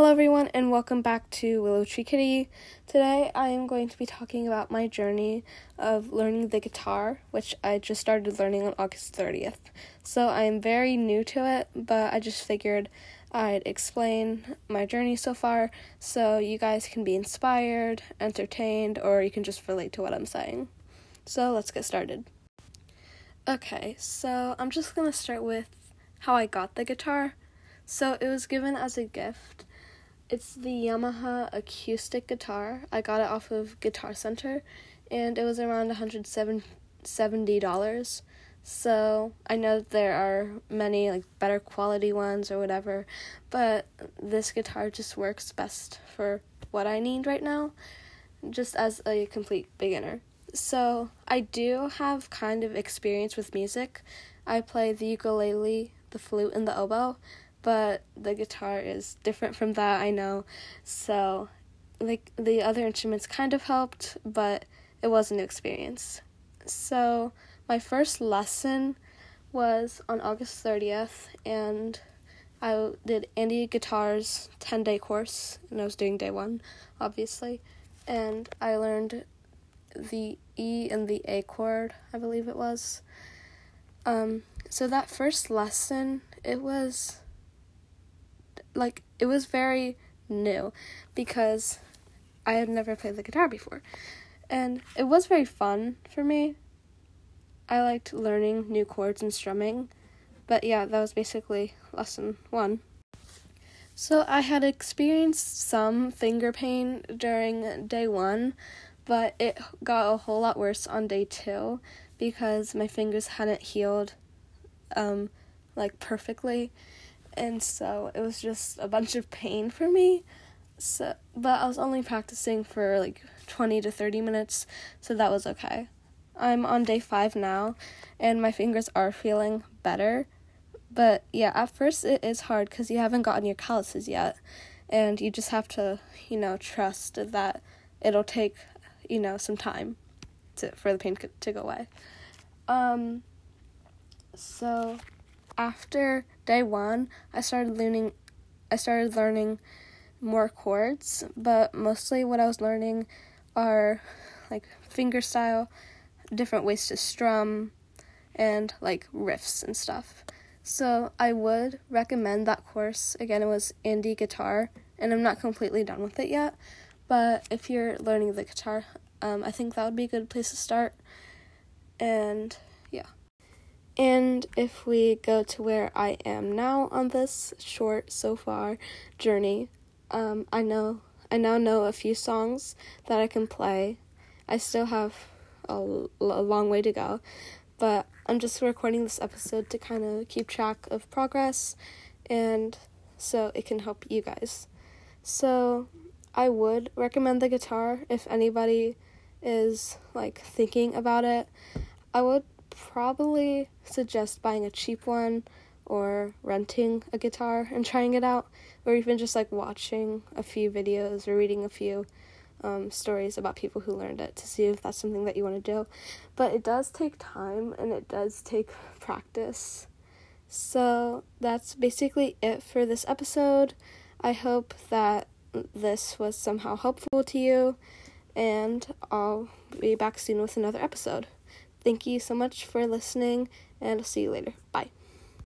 Hello, everyone, and welcome back to Willow Tree Kitty. Today, I am going to be talking about my journey of learning the guitar, which I just started learning on August 30th. So, I am very new to it, but I just figured I'd explain my journey so far so you guys can be inspired, entertained, or you can just relate to what I'm saying. So, let's get started. Okay, so I'm just gonna start with how I got the guitar. So, it was given as a gift it's the Yamaha acoustic guitar. I got it off of Guitar Center and it was around $170. So I know that there are many like better quality ones or whatever, but this guitar just works best for what I need right now, just as a complete beginner. So I do have kind of experience with music. I play the ukulele, the flute, and the oboe, but the guitar is different from that, I know. So, like, the other instruments kind of helped, but it was an experience. So, my first lesson was on August 30th, and I did Andy Guitar's 10 day course, and I was doing day one, obviously. And I learned the E and the A chord, I believe it was. Um, so that first lesson, it was like it was very new because I had never played the guitar before. And it was very fun for me. I liked learning new chords and strumming. But yeah, that was basically lesson 1. So I had experienced some finger pain during day 1, but it got a whole lot worse on day 2 because my fingers hadn't healed um like perfectly and so it was just a bunch of pain for me. So, but I was only practicing for like 20 to 30 minutes, so that was okay. I'm on day 5 now and my fingers are feeling better. But yeah, at first it is hard cuz you haven't gotten your calluses yet and you just have to, you know, trust that it'll take, you know, some time to for the pain to go away. Um so after day one, I started learning. I started learning more chords, but mostly what I was learning are like finger style, different ways to strum, and like riffs and stuff. So I would recommend that course. Again, it was Andy Guitar, and I'm not completely done with it yet. But if you're learning the guitar, um, I think that would be a good place to start. And. And if we go to where I am now on this short so far journey, um, I know I now know a few songs that I can play. I still have a, a long way to go, but I'm just recording this episode to kind of keep track of progress and so it can help you guys. So, I would recommend the guitar if anybody is like thinking about it. I would probably suggest buying a cheap one or renting a guitar and trying it out, or even just like watching a few videos or reading a few um, stories about people who learned it to see if that's something that you want to do. But it does take time and it does take practice. So that's basically it for this episode. I hope that this was somehow helpful to you, and I'll be back soon with another episode. Thank you so much for listening, and I'll see you later. Bye.